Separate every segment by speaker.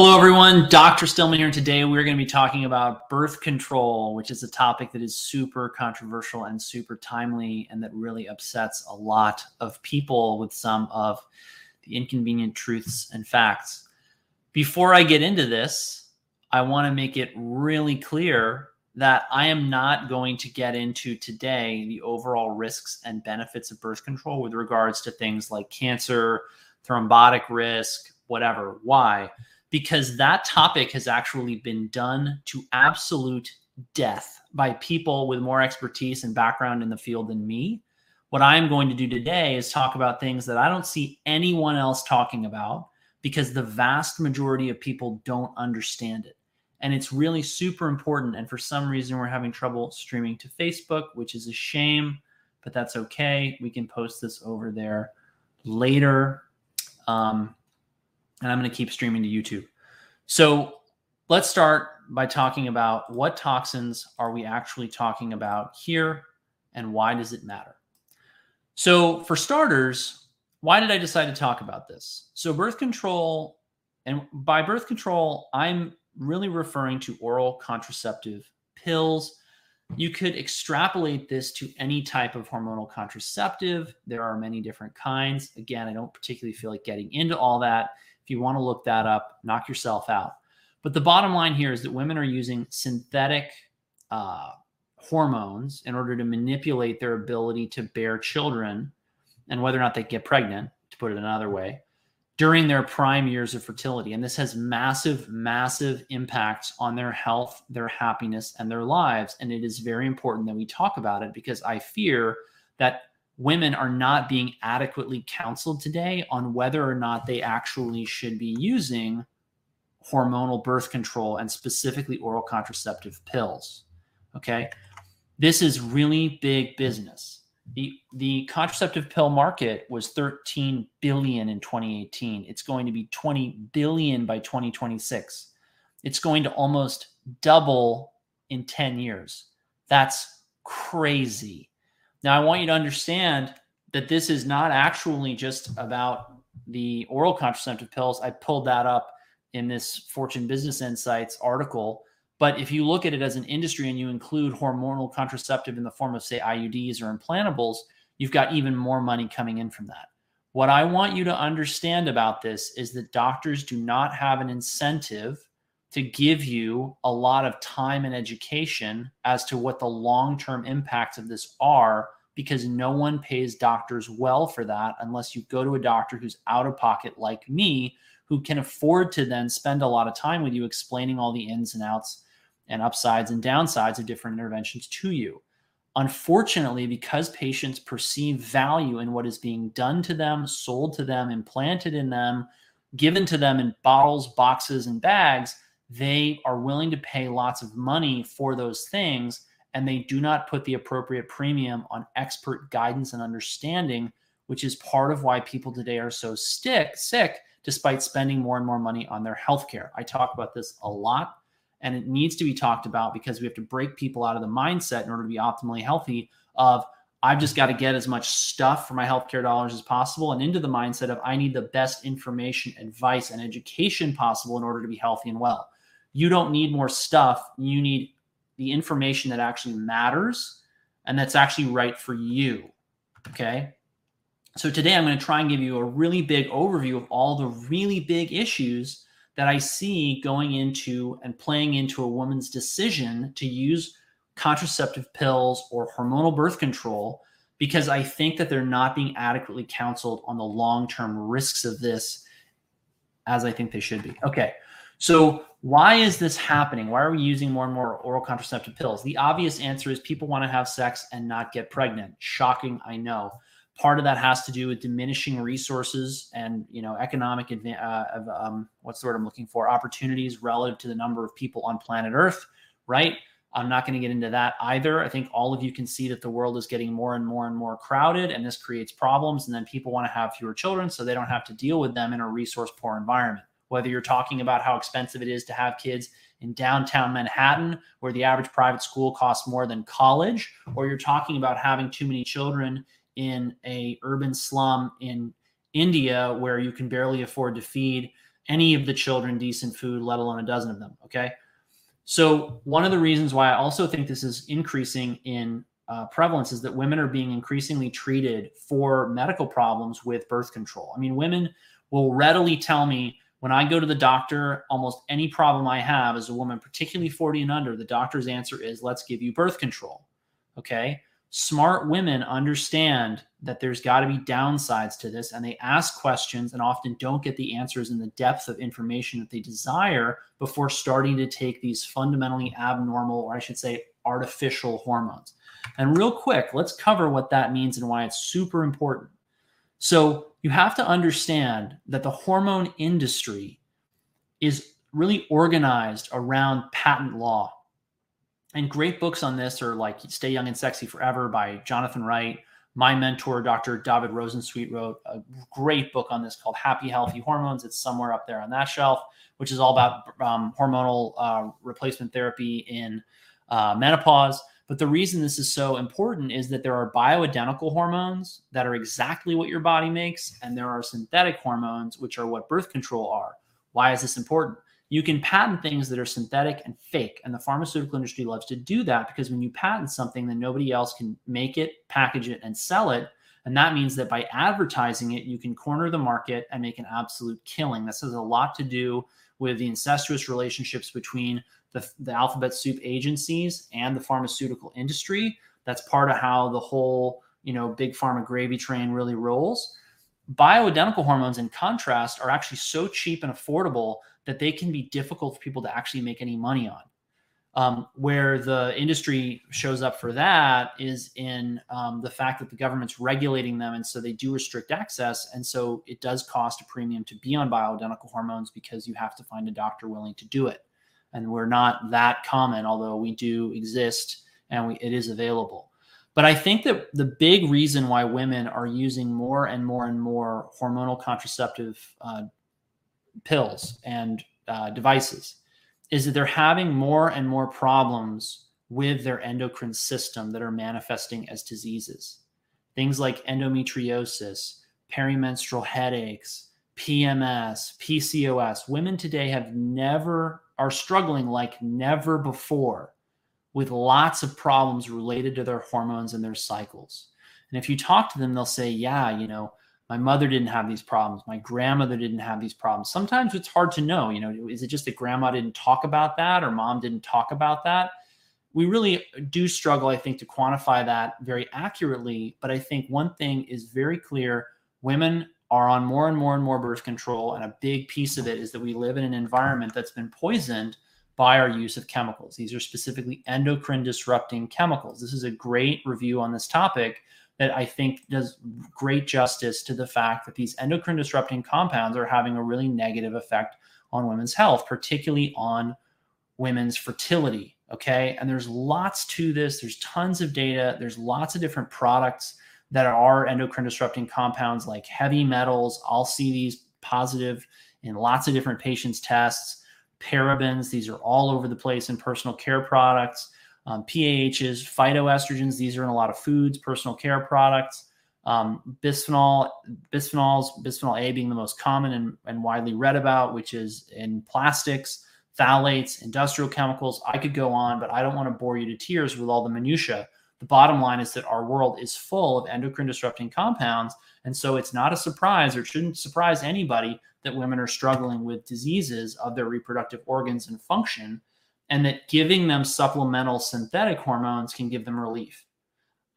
Speaker 1: Hello, everyone. Dr. Stillman here. And today we're going to be talking about birth control, which is a topic that is super controversial and super timely, and that really upsets a lot of people with some of the inconvenient truths and facts. Before I get into this, I want to make it really clear that I am not going to get into today the overall risks and benefits of birth control with regards to things like cancer, thrombotic risk, whatever. Why? Because that topic has actually been done to absolute death by people with more expertise and background in the field than me. What I'm going to do today is talk about things that I don't see anyone else talking about because the vast majority of people don't understand it. And it's really super important. And for some reason, we're having trouble streaming to Facebook, which is a shame, but that's okay. We can post this over there later. Um, and I'm going to keep streaming to YouTube. So let's start by talking about what toxins are we actually talking about here and why does it matter? So, for starters, why did I decide to talk about this? So, birth control, and by birth control, I'm really referring to oral contraceptive pills. You could extrapolate this to any type of hormonal contraceptive. There are many different kinds. Again, I don't particularly feel like getting into all that. If you want to look that up, knock yourself out. But the bottom line here is that women are using synthetic uh, hormones in order to manipulate their ability to bear children and whether or not they get pregnant, to put it another way, during their prime years of fertility. And this has massive, massive impacts on their health, their happiness, and their lives. And it is very important that we talk about it because I fear that women are not being adequately counseled today on whether or not they actually should be using hormonal birth control and specifically oral contraceptive pills. Okay. This is really big business. The, the contraceptive pill market was 13 billion in 2018. It's going to be 20 billion by 2026. It's going to almost double in 10 years. That's crazy. Now, I want you to understand that this is not actually just about the oral contraceptive pills. I pulled that up in this Fortune Business Insights article. But if you look at it as an industry and you include hormonal contraceptive in the form of, say, IUDs or implantables, you've got even more money coming in from that. What I want you to understand about this is that doctors do not have an incentive to give you a lot of time and education as to what the long term impacts of this are because no one pays doctors well for that unless you go to a doctor who's out of pocket like me who can afford to then spend a lot of time with you explaining all the ins and outs and upsides and downsides of different interventions to you. Unfortunately, because patients perceive value in what is being done to them, sold to them, implanted in them, given to them in bottles, boxes, and bags, they are willing to pay lots of money for those things and they do not put the appropriate premium on expert guidance and understanding which is part of why people today are so stick, sick despite spending more and more money on their healthcare. I talk about this a lot and it needs to be talked about because we have to break people out of the mindset in order to be optimally healthy of I've just got to get as much stuff for my healthcare dollars as possible and into the mindset of I need the best information, advice, and education possible in order to be healthy and well you don't need more stuff. You need the information that actually matters and that's actually right for you. Okay. So today I'm going to try and give you a really big overview of all the really big issues that I see going into and playing into a woman's decision to use contraceptive pills or hormonal birth control because I think that they're not being adequately counseled on the long term risks of this as I think they should be. Okay. So, why is this happening? Why are we using more and more oral contraceptive pills? The obvious answer is people want to have sex and not get pregnant. Shocking, I know. Part of that has to do with diminishing resources and you know economic adva- uh, um, what's the word I'm looking for? Opportunities relative to the number of people on planet Earth, right? I'm not going to get into that either. I think all of you can see that the world is getting more and more and more crowded, and this creates problems. And then people want to have fewer children so they don't have to deal with them in a resource poor environment whether you're talking about how expensive it is to have kids in downtown Manhattan, where the average private school costs more than college, or you're talking about having too many children in a urban slum in India where you can barely afford to feed any of the children decent food, let alone a dozen of them. Okay. So, one of the reasons why I also think this is increasing in uh, prevalence is that women are being increasingly treated for medical problems with birth control. I mean, women will readily tell me when I go to the doctor, almost any problem I have as a woman, particularly 40 and under, the doctor's answer is, let's give you birth control. Okay. Smart women understand that there's got to be downsides to this, and they ask questions and often don't get the answers in the depth of information that they desire before starting to take these fundamentally abnormal, or I should say, artificial hormones. And real quick, let's cover what that means and why it's super important. So, you have to understand that the hormone industry is really organized around patent law. And great books on this are like Stay Young and Sexy Forever by Jonathan Wright. My mentor, Dr. David Rosensweet, wrote a great book on this called Happy Healthy Hormones. It's somewhere up there on that shelf, which is all about um, hormonal uh, replacement therapy in uh, menopause. But the reason this is so important is that there are bioidentical hormones that are exactly what your body makes, and there are synthetic hormones, which are what birth control are. Why is this important? You can patent things that are synthetic and fake, and the pharmaceutical industry loves to do that because when you patent something, then nobody else can make it, package it, and sell it. And that means that by advertising it, you can corner the market and make an absolute killing. This has a lot to do with the incestuous relationships between the, the alphabet soup agencies and the pharmaceutical industry. That's part of how the whole, you know, big pharma gravy train really rolls. Bioidentical hormones, in contrast, are actually so cheap and affordable that they can be difficult for people to actually make any money on. Um, where the industry shows up for that is in um, the fact that the government's regulating them, and so they do restrict access, and so it does cost a premium to be on bioidentical hormones because you have to find a doctor willing to do it and we're not that common, although we do exist and we, it is available. But I think that the big reason why women are using more and more and more hormonal contraceptive uh, pills and uh, devices is that they're having more and more problems with their endocrine system that are manifesting as diseases. Things like endometriosis, perimenstrual headaches, PMS, PCOS. Women today have never are struggling like never before with lots of problems related to their hormones and their cycles. And if you talk to them, they'll say, Yeah, you know, my mother didn't have these problems. My grandmother didn't have these problems. Sometimes it's hard to know, you know, is it just that grandma didn't talk about that or mom didn't talk about that? We really do struggle, I think, to quantify that very accurately. But I think one thing is very clear women are on more and more and more birth control. And a big piece of it is that we live in an environment that's been poisoned by our use of chemicals. These are specifically endocrine disrupting chemicals. This is a great review on this topic that I think does great justice to the fact that these endocrine disrupting compounds are having a really negative effect on women's health, particularly on women's fertility. Okay. And there's lots to this, there's tons of data, there's lots of different products that are endocrine disrupting compounds like heavy metals. I'll see these positive in lots of different patients' tests. Parabens, these are all over the place in personal care products. Um, PAHs, phytoestrogens, these are in a lot of foods, personal care products. Um, bisphenol, bisphenols, bisphenol A being the most common and, and widely read about, which is in plastics, phthalates, industrial chemicals. I could go on, but I don't want to bore you to tears with all the minutia the bottom line is that our world is full of endocrine disrupting compounds. And so it's not a surprise or it shouldn't surprise anybody that women are struggling with diseases of their reproductive organs and function, and that giving them supplemental synthetic hormones can give them relief.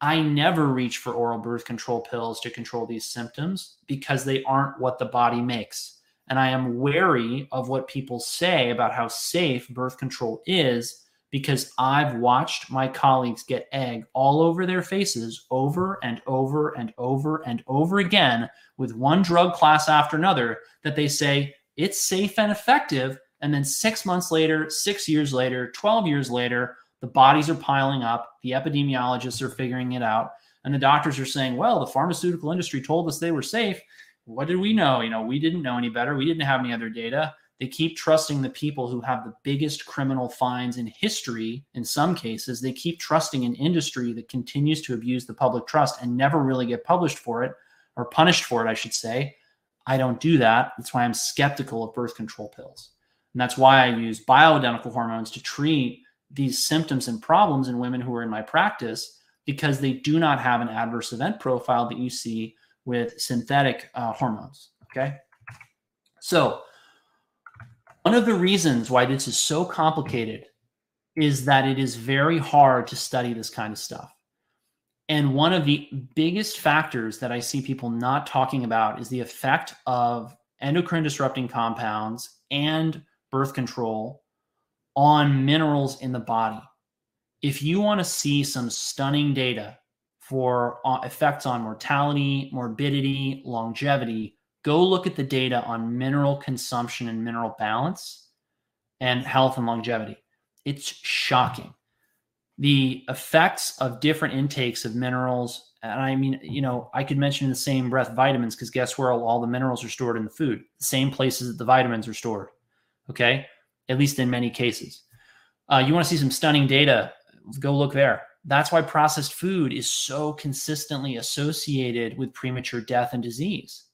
Speaker 1: I never reach for oral birth control pills to control these symptoms because they aren't what the body makes. And I am wary of what people say about how safe birth control is because I've watched my colleagues get egg all over their faces over and over and over and over again with one drug class after another that they say it's safe and effective. And then six months later, six years later, 12 years later, the bodies are piling up. The epidemiologists are figuring it out. And the doctors are saying, well, the pharmaceutical industry told us they were safe. What did we know? You know, we didn't know any better. We didn't have any other data. They keep trusting the people who have the biggest criminal fines in history. In some cases, they keep trusting an industry that continues to abuse the public trust and never really get published for it or punished for it, I should say. I don't do that. That's why I'm skeptical of birth control pills. And that's why I use bioidentical hormones to treat these symptoms and problems in women who are in my practice because they do not have an adverse event profile that you see with synthetic uh, hormones. Okay. So, one of the reasons why this is so complicated is that it is very hard to study this kind of stuff. And one of the biggest factors that I see people not talking about is the effect of endocrine disrupting compounds and birth control on minerals in the body. If you want to see some stunning data for uh, effects on mortality, morbidity, longevity, go look at the data on mineral consumption and mineral balance and health and longevity. It's shocking. The effects of different intakes of minerals, and I mean, you know, I could mention in the same breath vitamins because guess where all, the minerals are stored in the food? The same places that the vitamins are stored. Okay. At least in many cases. Uh, you want to see some stunning data? Go look there. That's why processed food is so consistently associated with premature death and disease.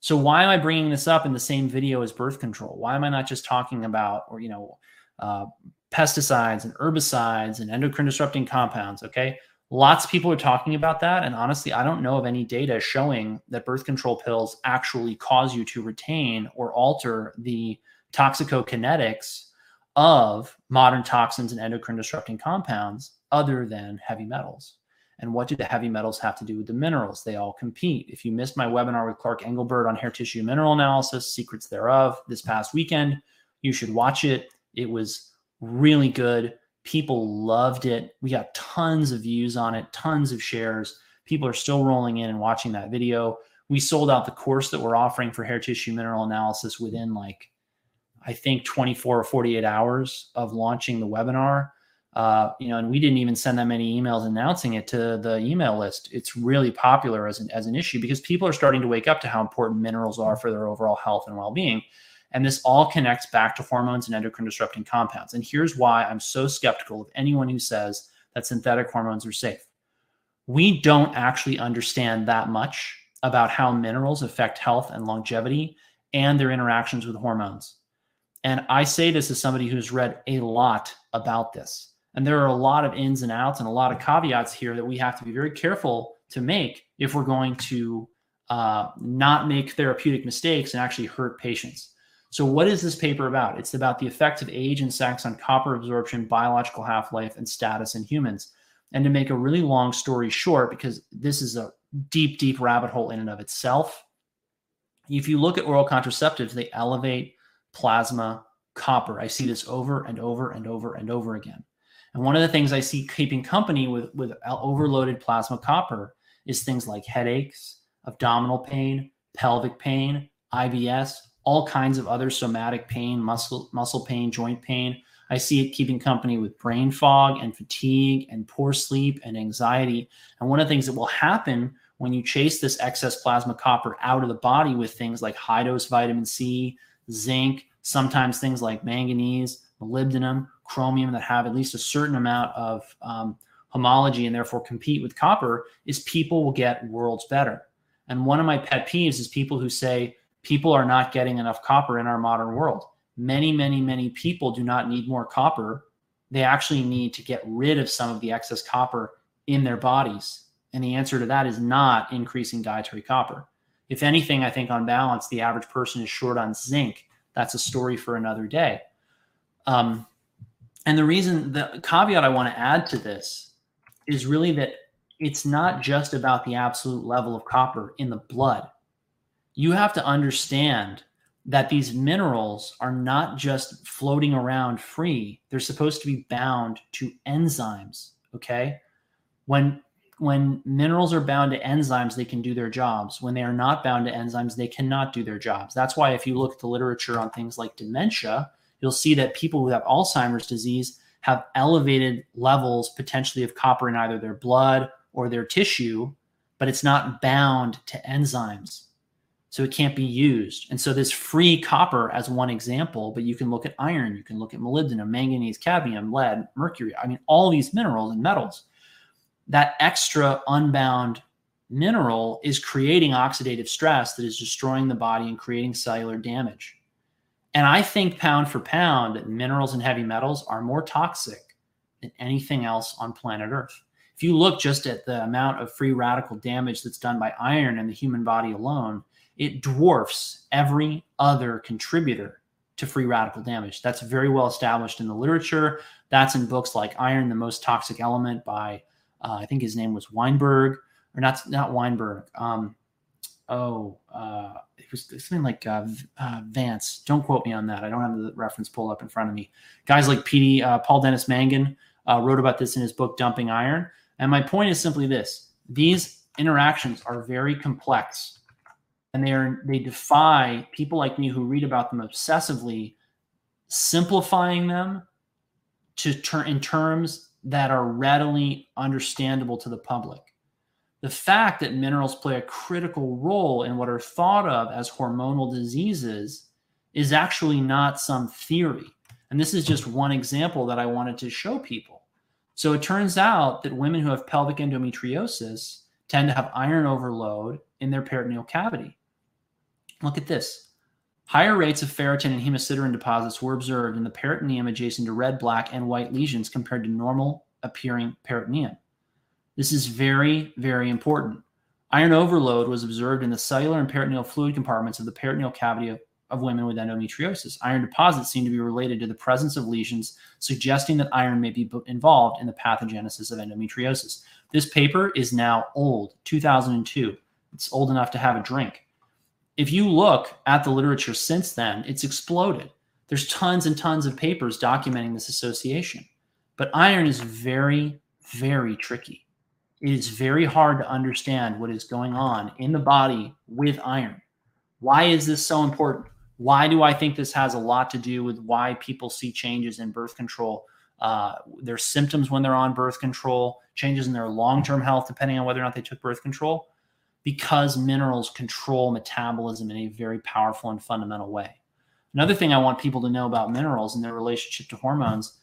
Speaker 1: So why am I bringing this up in the same video as birth control? Why am I not just talking about, or you know, uh, pesticides and herbicides and endocrine disrupting compounds? Okay, lots of people are talking about that, and honestly, I don't know of any data showing that birth control pills actually cause you to retain or alter the toxicokinetics of modern toxins and endocrine disrupting compounds other than heavy metals. And what do the heavy metals have to do with the minerals? They all compete. If you missed my webinar with Clark Engelbert on hair tissue mineral analysis, secrets thereof, this past weekend, you should watch it. It was really good. People loved it. We got tons of views on it, tons of shares. People are still rolling in and watching that video. We sold out the course that we're offering for hair tissue mineral analysis within like, I think 24 or 48 hours of launching the webinar uh, you know, and we didn't even send that many emails announcing it to the email list. It's really popular as an, as an issue because people are starting to wake up to how important minerals are for their overall health and well being. And this all connects back to hormones and endocrine disrupting compounds. And here's why I'm so skeptical of anyone who says that synthetic hormones are safe. We don't actually understand that much about how minerals affect health and longevity and their interactions with hormones. And I say this as somebody who's read a lot about this. And there are a lot of ins and outs and a lot of caveats here that we have to be very careful to make if we're going to uh, not make therapeutic mistakes and actually hurt patients. So, what is this paper about? It's about the effects of age and sex on copper absorption, biological half life, and status in humans. And to make a really long story short, because this is a deep, deep rabbit hole in and of itself, if you look at oral contraceptives, they elevate plasma copper. I see this over and over and over and over again. And one of the things I see keeping company with, with overloaded plasma copper is things like headaches, abdominal pain, pelvic pain, IBS, all kinds of other somatic pain, muscle, muscle pain, joint pain. I see it keeping company with brain fog and fatigue and poor sleep and anxiety. And one of the things that will happen when you chase this excess plasma copper out of the body with things like high dose vitamin C, zinc, sometimes things like manganese, molybdenum, chromium that have at least a certain amount of um, homology and therefore compete with copper is people will get worlds better. And one of my pet peeves is people who say people are not getting enough copper in our modern world. Many, many, many people do not need more copper. They actually need to get rid of some of the excess copper in their bodies. And the answer to that is not increasing dietary copper. If anything, I think on balance, the average person is short on zinc. That's a story for another day. Um, and the reason, the caveat I want to add to this is really that it's not just about the absolute level of copper in the blood. You have to understand that these minerals are not just floating around free, they're supposed to be bound to enzymes. Okay. When when minerals are bound to enzymes, they can do their jobs. When they are not bound to enzymes, they cannot do their jobs. That's why, if you look at the literature on things like dementia, you'll see that people who have Alzheimer's disease have elevated levels potentially of copper in either their blood or their tissue, but it's not bound to enzymes. So it can't be used. And so this free copper as one example, but you can look at iron, you can look at molybdenum, manganese, cadmium, lead, mercury. I mean, all these minerals and metals. That extra unbound mineral is creating oxidative stress that is destroying the body and creating cellular damage. And I think pound for pound, minerals and heavy metals are more toxic than anything else on planet Earth. If you look just at the amount of free radical damage that's done by iron in the human body alone, it dwarfs every other contributor to free radical damage. That's very well established in the literature. That's in books like Iron, the Most Toxic Element by, uh, I think his name was Weinberg, or not, not Weinberg. Um, oh, uh, it was something like uh, uh, Vance. Don't quote me on that. I don't have the reference pulled up in front of me. Guys like PD, uh, Paul Dennis Mangan uh, wrote about this in his book Dumping Iron. And my point is simply this: these interactions are very complex, and they are they defy people like me who read about them obsessively, simplifying them to turn in terms that are readily understandable to the public the fact that minerals play a critical role in what are thought of as hormonal diseases is actually not some theory. And this is just one example that I wanted to show people. So it turns out that women who have pelvic endometriosis tend to have iron overload in their peritoneal cavity. Look at this. Higher rates of ferritin and hemosiderin deposits were observed in the peritoneum adjacent to red, black, and white lesions compared to normal appearing peritoneum. This is very, very important. Iron overload was observed in the cellular and peritoneal fluid compartments of the peritoneal cavity of, of women with endometriosis. Iron deposits seem to be related to the presence of lesions, suggesting that iron may be involved in the pathogenesis of endometriosis. This paper is now old, 2002. It's old enough to have a drink. If you look at the literature since then, it's exploded. There's tons and tons of papers documenting this association. But iron is very, very tricky it is very hard to understand what is going on in the body with iron. Why is this so important? Why do I think this has a lot to do with why people see changes in birth control? Uh, their symptoms when they're on birth control, changes in their long term health, depending on whether or not they took birth control, because minerals control metabolism in a very powerful and fundamental way. Another thing I want people to know about minerals and their relationship to hormones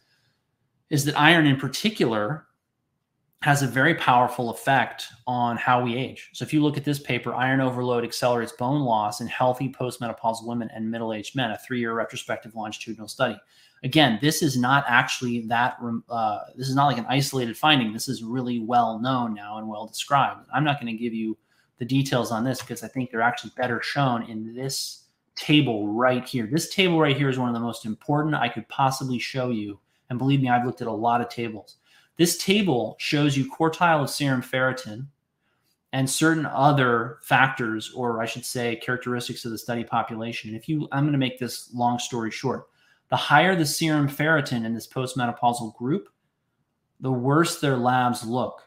Speaker 1: is that iron, in particular, has a very powerful effect on how we age. So if you look at this paper, iron overload accelerates bone loss in healthy postmenopausal women and middle-aged men, a three-year retrospective longitudinal study. Again, this is not actually that. Uh, this is not like an isolated finding. This is really well known now and well described. I'm not going to give you the details on this because I think they're actually better shown in this table right here. This table right here is one of the most important I could possibly show you. And believe me, I've looked at a lot of tables this table shows you quartile of serum ferritin and certain other factors, or I should say, characteristics of the study population. And if you, I'm going to make this long story short. The higher the serum ferritin in this postmenopausal group, the worse their labs look.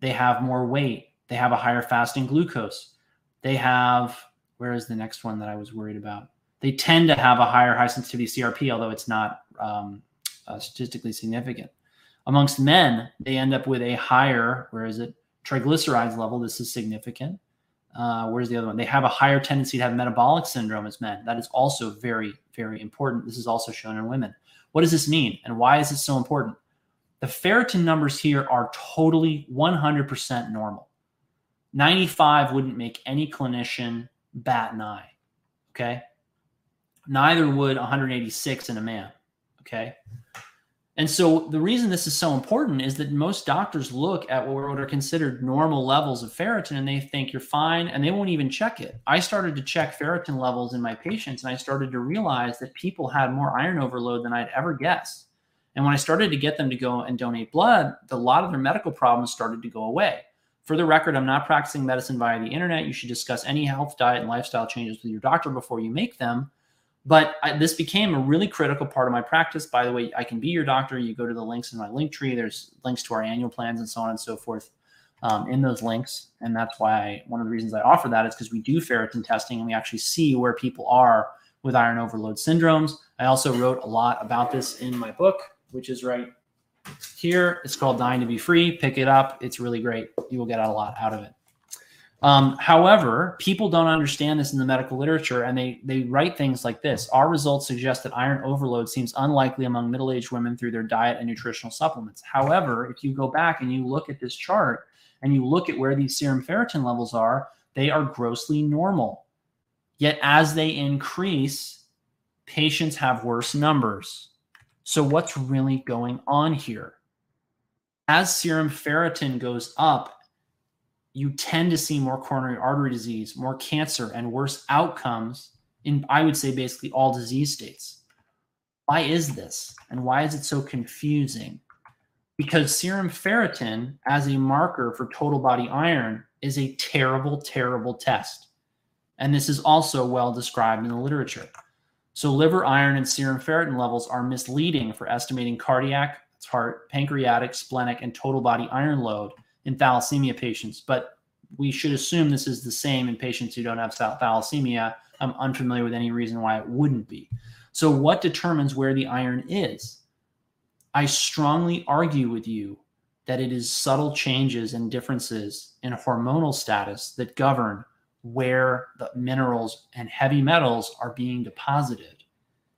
Speaker 1: They have more weight. They have a higher fasting glucose. They have, where is the next one that I was worried about? They tend to have a higher high sensitivity CRP, although it's not um, uh, statistically significant. Amongst men, they end up with a higher, where is it, triglycerides level. This is significant. Uh, where's the other one? They have a higher tendency to have metabolic syndrome as men. That is also very, very important. This is also shown in women. What does this mean? And why is this so important? The ferritin numbers here are totally 100% normal. 95 wouldn't make any clinician bat an eye. Okay. Neither would 186 in a man. Okay. And so the reason this is so important is that most doctors look at what are considered normal levels of ferritin and they think you're fine and they won't even check it. I started to check ferritin levels in my patients and I started to realize that people had more iron overload than I'd ever guessed. And when I started to get them to go and donate blood, a lot of their medical problems started to go away. For the record, I'm not practicing medicine via the internet. You should discuss any health, diet, and lifestyle changes with your doctor before you make them. But I, this became a really critical part of my practice. By the way, I can be your doctor. You go to the links in my link tree. There's links to our annual plans and so on and so forth um, in those links. And that's why I, one of the reasons I offer that is because we do ferritin testing and we actually see where people are with iron overload syndromes. I also wrote a lot about this in my book, which is right here. It's called Dying to Be Free. Pick it up. It's really great. You will get a lot out of it. Um, however, people don't understand this in the medical literature, and they they write things like this: Our results suggest that iron overload seems unlikely among middle-aged women through their diet and nutritional supplements. However, if you go back and you look at this chart and you look at where these serum ferritin levels are, they are grossly normal. Yet as they increase, patients have worse numbers. So, what's really going on here? As serum ferritin goes up, you tend to see more coronary artery disease, more cancer, and worse outcomes in, I would say, basically all disease states. Why is this? And why is it so confusing? Because serum ferritin, as a marker for total body iron, is a terrible, terrible test. And this is also well described in the literature. So, liver iron and serum ferritin levels are misleading for estimating cardiac, heart, pancreatic, splenic, and total body iron load in thalassemia patients. But we should assume this is the same in patients who don't have thalassemia. I'm unfamiliar with any reason why it wouldn't be. So, what determines where the iron is? I strongly argue with you that it is subtle changes and differences in hormonal status that govern where the minerals and heavy metals are being deposited.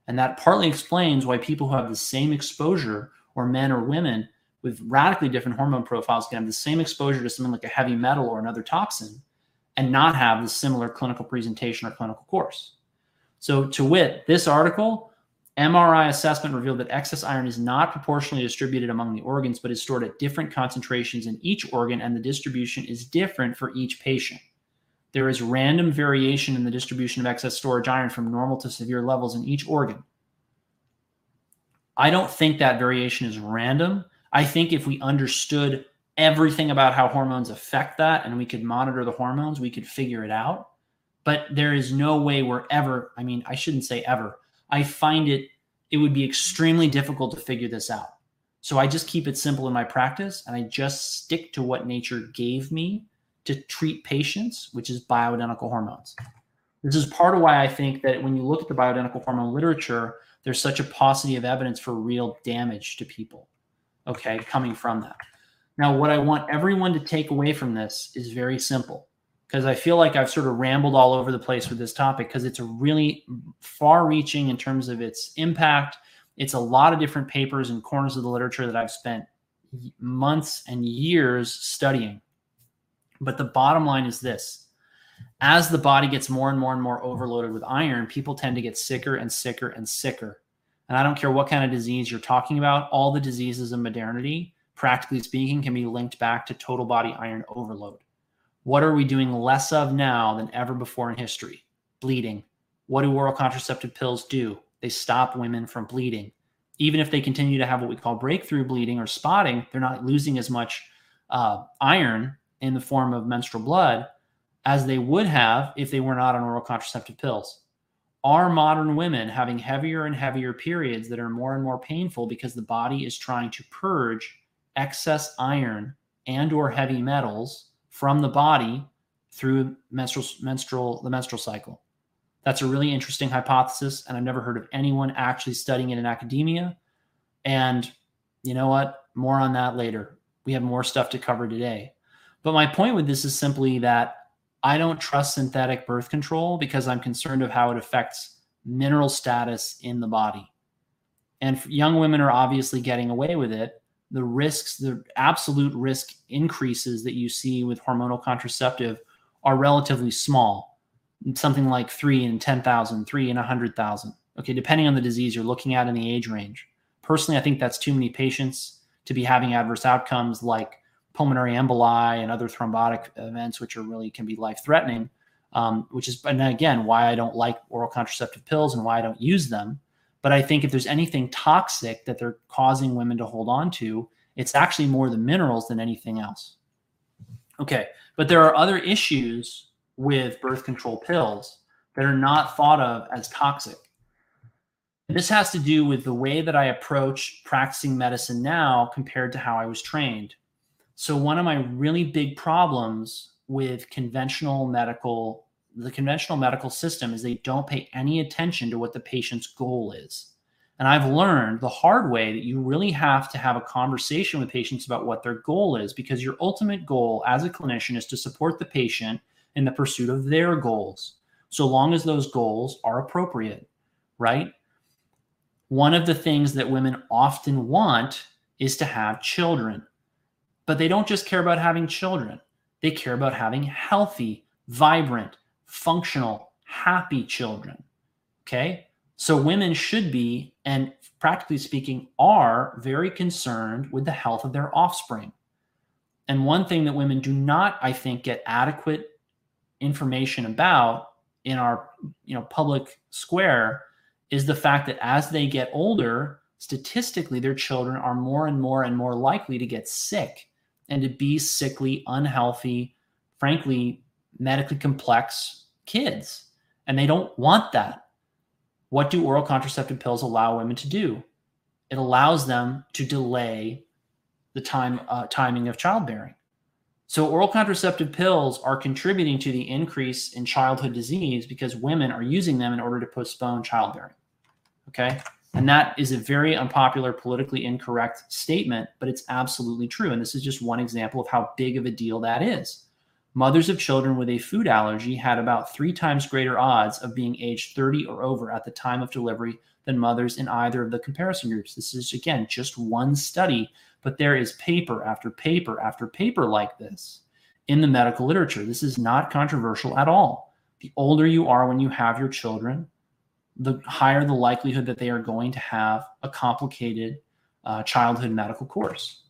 Speaker 1: And that partly explains why people who have the same exposure, or men or women with radically different hormone profiles, can have the same exposure to something like a heavy metal or another toxin and not have the similar clinical presentation or clinical course. So, to wit, this article MRI assessment revealed that excess iron is not proportionally distributed among the organs, but is stored at different concentrations in each organ, and the distribution is different for each patient. There is random variation in the distribution of excess storage iron from normal to severe levels in each organ. I don't think that variation is random. I think if we understood everything about how hormones affect that and we could monitor the hormones, we could figure it out. But there is no way we're ever, I mean, I shouldn't say ever, I find it it would be extremely difficult to figure this out. So I just keep it simple in my practice and I just stick to what nature gave me to treat patients, which is bioidentical hormones. This is part of why I think that when you look at the bioidentical hormone literature, there's such a paucity of evidence for real damage to people, okay, coming from that. Now, what I want everyone to take away from this is very simple because I feel like I've sort of rambled all over the place with this topic because it's a really far reaching in terms of its impact. It's a lot of different papers and corners of the literature that I've spent months and years studying. But the bottom line is this as the body gets more and more and more overloaded with iron, people tend to get sicker and sicker and sicker. And I don't care what kind of disease you're talking about, all the diseases of modernity, practically speaking, can be linked back to total body iron overload. What are we doing less of now than ever before in history? Bleeding. What do oral contraceptive pills do? They stop women from bleeding. Even if they continue to have what we call breakthrough bleeding or spotting, they're not losing as much uh, iron in the form of menstrual blood as they would have if they were not on oral contraceptive pills. Are modern women having heavier and heavier periods that are more and more painful because the body is trying to purge excess iron and or heavy metals from the body through menstrual menstrual the menstrual cycle. That's a really interesting hypothesis, and I've never heard of anyone actually studying it in academia. And you know what? More on that later. We have more stuff to cover today. But my point with this is simply that I don't trust synthetic birth control because I'm concerned of how it affects mineral status in the body. And young women are obviously getting away with it the risks, the absolute risk increases that you see with hormonal contraceptive are relatively small. Something like three in 10,000, three in 100,000. Okay, depending on the disease you're looking at in the age range. Personally, I think that's too many patients to be having adverse outcomes like pulmonary emboli and other thrombotic events, which are really can be life threatening. Um, which is, and again, why I don't like oral contraceptive pills and why I don't use them but I think if there's anything toxic that they're causing women to hold on to, it's actually more the minerals than anything else. Okay, but there are other issues with birth control pills that are not thought of as toxic. This has to do with the way that I approach practicing medicine now compared to how I was trained. So, one of my really big problems with conventional medical the conventional medical system is they don't pay any attention to what the patient's goal is. And I've learned the hard way that you really have to have a conversation with patients about what their goal is because your ultimate goal as a clinician is to support the patient in the pursuit of their goals, so long as those goals are appropriate, right? One of the things that women often want is to have children. But they don't just care about having children, they care about having healthy, vibrant, functional, happy children. Okay. So women should be, and practically speaking, are very concerned with the health of their offspring. And one thing that women do not, I think, get adequate information about in our you know public square is the fact that as they get older, statistically, their children are more and more and more likely to get sick and to be sickly, unhealthy, frankly, medically complex kids. And they don't want that. What do oral contraceptive pills allow women to do? It allows them to delay the time uh, timing of childbearing. So oral contraceptive pills are contributing to the increase in childhood disease because women are using them in order to postpone childbearing. Okay? And that is a very unpopular, politically incorrect statement, but it's absolutely true. And this is just one example of how big of a deal that is. Mothers of children with a food allergy had about three times greater odds of being aged 30 or over at the time of delivery than mothers in either of the comparison groups. This is, again, just one study, but there is paper after paper after paper like this in the medical literature. This is not controversial at all. The older you are when you have your children, the higher the likelihood that they are going to have a complicated uh, childhood medical course.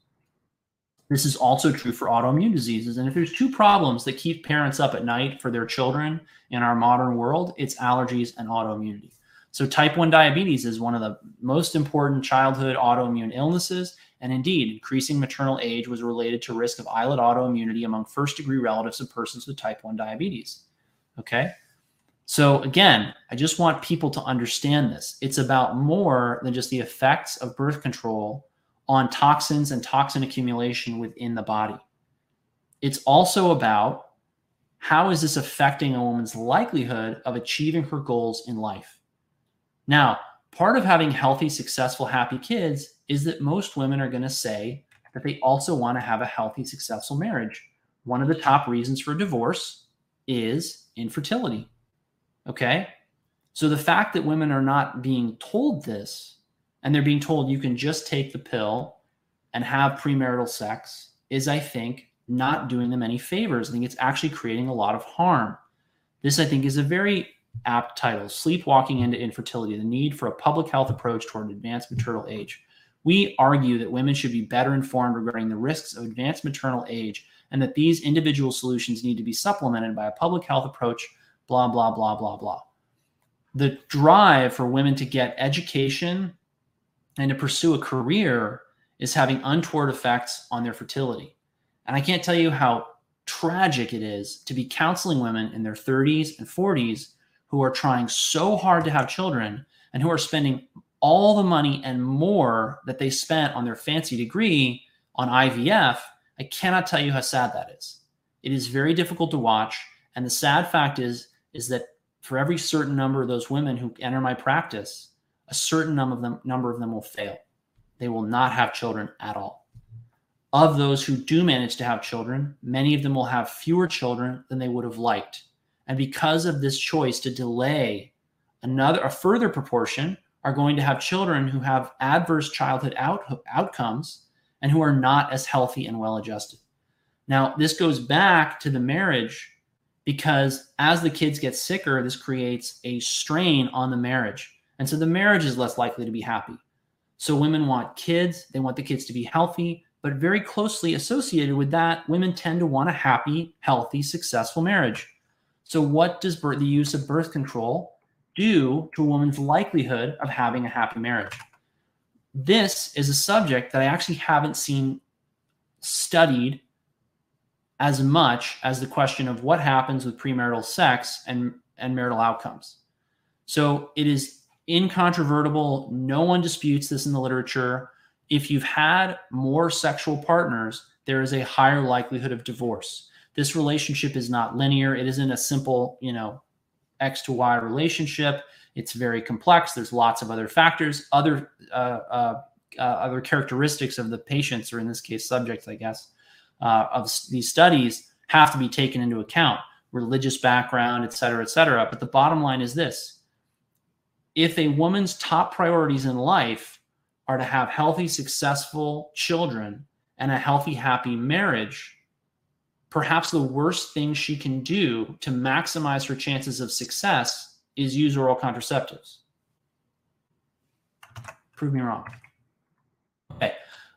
Speaker 1: This is also true for autoimmune diseases. And if there's two problems that keep parents up at night for their children in our modern world, it's allergies and autoimmunity. So, type 1 diabetes is one of the most important childhood autoimmune illnesses. And indeed, increasing maternal age was related to risk of islet autoimmunity among first degree relatives of persons with type 1 diabetes. Okay. So, again, I just want people to understand this. It's about more than just the effects of birth control on toxins and toxin accumulation within the body. It's also about how is this affecting a woman's likelihood of achieving her goals in life. Now, part of having healthy, successful, happy kids is that most women are going to say that they also want to have a healthy, successful marriage. One of the top reasons for divorce is infertility. Okay. So the fact that women are not being told this and they're being told you can just take the pill and have premarital sex is, I think, not doing them any favors. I think it's actually creating a lot of harm. This, I think, is a very apt title Sleepwalking into Infertility The Need for a Public Health Approach Toward Advanced Maternal Age. We argue that women should be better informed regarding the risks of advanced maternal age and that these individual solutions need to be supplemented by a public health approach blah, blah, blah, blah, blah. The drive for women to get education and to pursue a career is having untoward effects on their fertility. And I can't tell you how tragic it is to be counseling women in their 30s and 40s who are trying so hard to have children and who are spending all the money and more that they spent on their fancy degree on IVF. I cannot tell you how sad that is. It is very difficult to watch. And the sad fact is, is that for every certain number of those women who enter my practice, a certain number of them number of them will fail. They will not have children at all. Of those who do manage to have children, many of them will have fewer children than they would have liked. And because of this choice to delay, another a further proportion are going to have children who have adverse childhood out, outcomes and who are not as healthy and well adjusted. Now, this goes back to the marriage because as the kids get sicker, this creates a strain on the marriage. And so the marriage is less likely to be happy. So women want kids, they want the kids to be healthy, but very closely associated with that, women tend to want a happy, healthy, successful marriage. So, what does birth, the use of birth control do to a woman's likelihood of having a happy marriage? This is a subject that I actually haven't seen studied as much as the question of what happens with premarital sex and, and marital outcomes. So it is incontrovertible. No one disputes this in the literature. If you've had more sexual partners, there is a higher likelihood of divorce. This relationship is not linear. It isn't a simple, you know, X to Y relationship. It's very complex. There's lots of other factors, other uh, uh, uh, other characteristics of the patients, or in this case, subjects, I guess, uh, of these studies have to be taken into account religious background, et cetera, et cetera. But the bottom line is this if a woman's top priorities in life are to have healthy, successful children and a healthy, happy marriage, perhaps the worst thing she can do to maximize her chances of success is use oral contraceptives. Prove me wrong.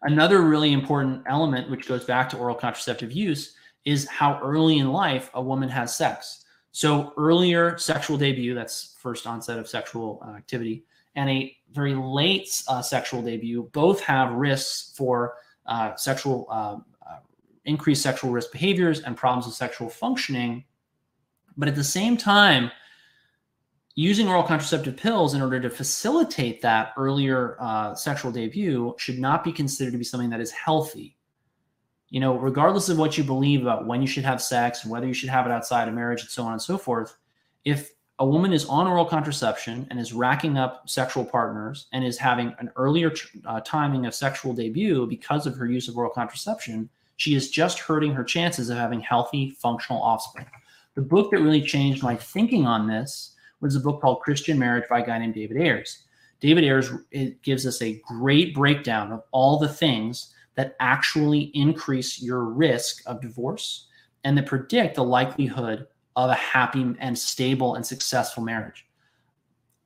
Speaker 1: Another really important element, which goes back to oral contraceptive use, is how early in life a woman has sex. So, earlier sexual debut, that's first onset of sexual uh, activity, and a very late uh, sexual debut both have risks for uh, sexual uh, uh, increased sexual risk behaviors and problems with sexual functioning. But at the same time, using oral contraceptive pills in order to facilitate that earlier uh, sexual debut should not be considered to be something that is healthy. You know, regardless of what you believe about when you should have sex and whether you should have it outside of marriage and so on and so forth, if a woman is on oral contraception and is racking up sexual partners and is having an earlier uh, timing of sexual debut because of her use of oral contraception, she is just hurting her chances of having healthy, functional offspring. The book that really changed my thinking on this was a book called Christian Marriage by a guy named David Ayers. David Ayers it gives us a great breakdown of all the things that actually increase your risk of divorce and that predict the likelihood of a happy and stable and successful marriage.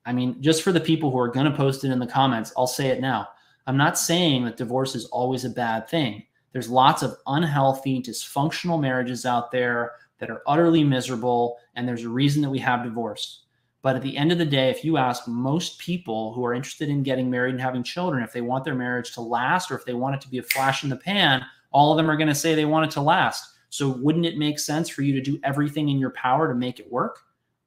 Speaker 1: I mean, just for the people who are going to post it in the comments, I'll say it now. I'm not saying that divorce is always a bad thing. There's lots of unhealthy, dysfunctional marriages out there that are utterly miserable, and there's a reason that we have divorce. But at the end of the day, if you ask most people who are interested in getting married and having children, if they want their marriage to last or if they want it to be a flash in the pan, all of them are going to say they want it to last. So wouldn't it make sense for you to do everything in your power to make it work?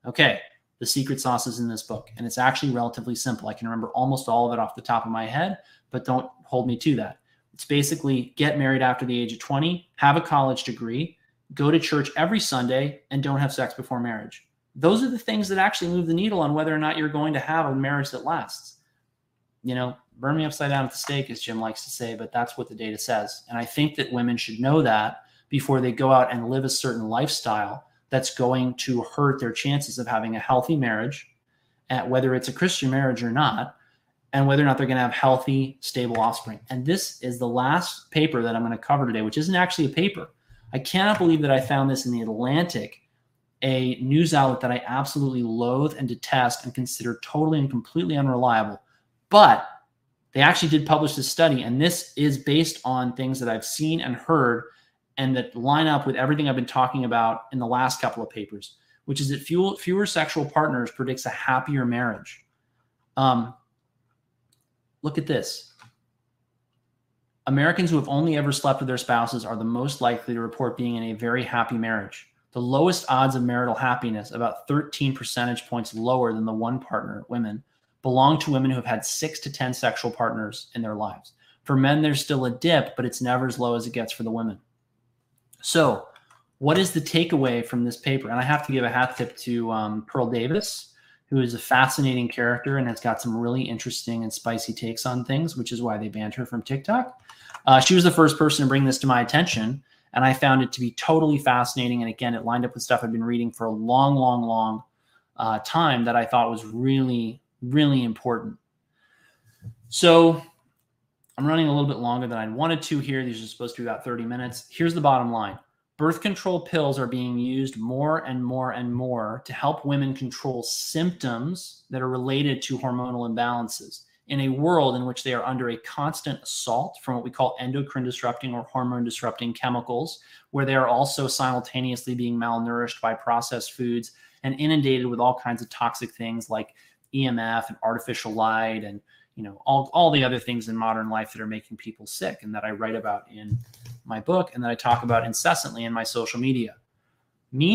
Speaker 1: Okay, the secret sauce is in this book, and it's actually relatively simple. I can remember almost all of it off the top of my head, but don't hold me to that. It's basically get married after the age of 20, have a college degree, go to church every Sunday, and don't have sex before marriage. Those are the things that actually move the needle on whether or not you're going to have a marriage that lasts. You know, burn me upside down at the stake, as Jim likes to say, but that's what the data says. And I think that women should know that before they go out and live a certain lifestyle that's going to hurt their chances of having a healthy marriage, at whether it's a Christian marriage or not, and whether or not they're going to have healthy, stable offspring. And this is the last paper that I'm going to cover today, which isn't actually a paper. I cannot believe that I found this in the Atlantic, a news outlet that I absolutely loathe and detest and consider totally and completely unreliable. But they actually did publish this study, and this is based on things that I've seen and heard and that line up with everything I've been talking about in the last couple of papers, which is that fewer, fewer sexual partners predicts a happier marriage. Um, look at this. Americans who have only ever slept with their spouses are the most likely to report being in a very happy marriage. The lowest odds of marital happiness, about 13 percentage points lower than the one partner women, belong to women who have had six to 10 sexual partners in their lives. For men, there's still a dip, but it's never as low as it gets for the women. So, what is the takeaway from this paper? And I have to give a hat tip to um, Pearl Davis, who is a fascinating character and has got some really interesting and spicy takes on things, which is why they banned her from TikTok. Uh, she was the first person to bring this to my attention, and I found it to be totally fascinating. And again, it lined up with stuff I've been reading for a long, long, long uh, time that I thought was really, really important. So, I'm running a little bit longer than I wanted to here. These are supposed to be about 30 minutes. Here's the bottom line birth control pills are being used more and more and more to help women control symptoms that are related to hormonal imbalances in a world in which they are under a constant assault from what we call endocrine disrupting or hormone disrupting chemicals, where they are also simultaneously being malnourished by processed foods and inundated with all kinds of toxic things like EMF and artificial light and you know all, all the other things in modern life that are making people sick and that i write about in my book and that i talk about incessantly in my social media. Meanwhile